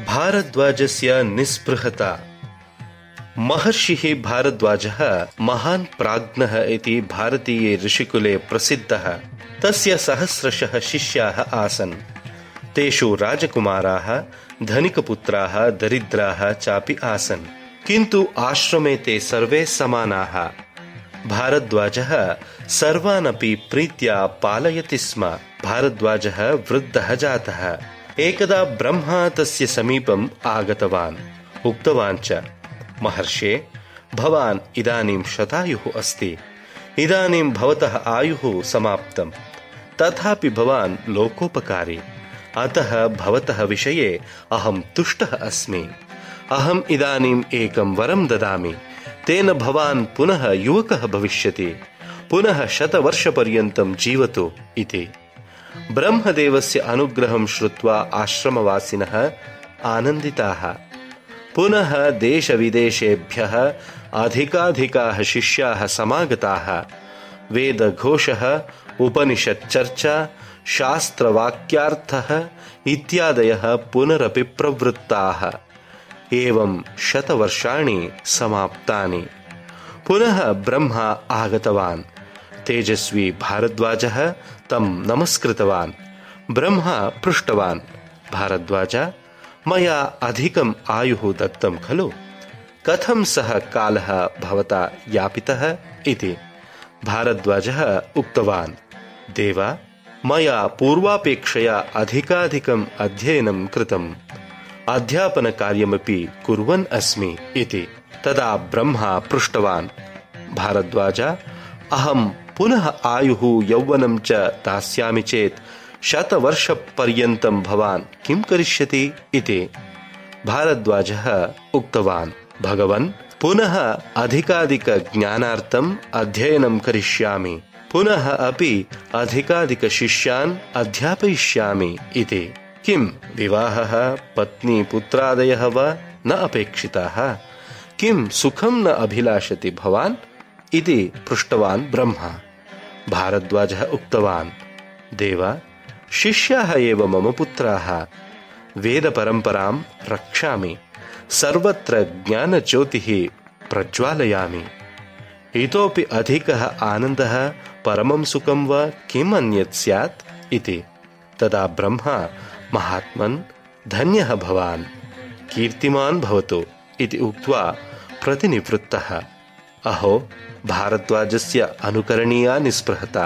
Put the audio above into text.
भारद्वाजस्य निःस्पृहता। महर्षिः भारद्वाजः महान् प्राज्ञः इति भारतीये ऋषिकुले प्रसिद्धः। तस्य सहस्रशः शिष्याः आसन्। तेषु राजकुमाराः, धनिकपुत्राः, दरिद्राः चापि आसन्। किन्तु आश्रमे ते सर्वे समानाः। भारद्वाजः सर्वानपि प्रीत्या पालयति स्म। भारद्वाजः वृद्धः जातः। एकदा ब्रह्मा तस्य समीपम् आगतवान्। उक्तवान् च महर्षे भवान् इदानीं शतायुः अस्ति। इदानीं भवतः आयुः समाप्तम्। तथापि भवान् लोकोपकारी। अतः भवतः विषये अहं तुष्टः अस्मि। अहम् इदानीम् एकं वरं ददामि। तेन भवान् पुनः युवकः भविष्यति। पुनः शतवर्षपर्यन्तं जीवतु इति ब्रह्मदेवस्य अनुग्रहं श्रुत्वा आश्रमवासिनः आनन्दिताः। पुनः देशविदेशेभ्यः अधिकाधिकाः शिष्याः समागताः। वेदघोषः उपनिषच्चर्चा शास्त्रवाक्यार्थः इत्यादयः पुनरपि प्रवृत्ताः। एवं शतवर्षाणि समाप्तानि। पुनः ब्रह्मा आगतवान् तेजस्वी भारद्वाजः तं नमस्कृतवान्, ब्रह्मा पृष्टवान्। भारद्वाज, मया अधिकम् आयुः दत्तं खलु? कथं सः कालः भवता यापितः इति? भारद्वाजः उक्तवान्, देव, मया पूर्वापेक्षया अधिकाधिकम् अध्ययनं कृतम्। अध्यापनकार्यमपि कुर्वन् अस्मि इति। तदा ब्रह्मा पृष्टवान्, भारद्वाज, अहं पुनः आयुः यौवनं च दास्यामि चेत् शतवर्षपर्यन्तं भवान् किं करिष्यति इति भारद्वाजः उक्तवान्। भगवन्, पुनः अधिकाधिकज्ञानार्थम् अध्ययनं करिष्यामि। पुनः अपि अधिकाधिकशिष्यान् अध्यापयिष्यामि इति। किं, विवाहः, पत्नी, पुत्रादयः वा न अपेक्षिताः? किं, सुखं न अभिलाषति भवान्? इति पृष्टवान् ब्रह्मा। भारद्वाजः उक्तवान् देव शिष्याः एव मम पुत्राः। वेदपरम्परां रक्षामि। सर्वत्र ज्ञानज्योतिः प्रज्वालयामि। इतोपि अधिकः आनन्दः परमं सुखं वा किम् अन्यत् स्यात् इति। तदा ब्रह्मा महात्मन् धन्यः भवान्। कीर्तिमान् भवतु इति उक्त्वा प्रतिनिवृत्तः अहो भारद्वाजस्य अनुकरणीया निःस्पृहता।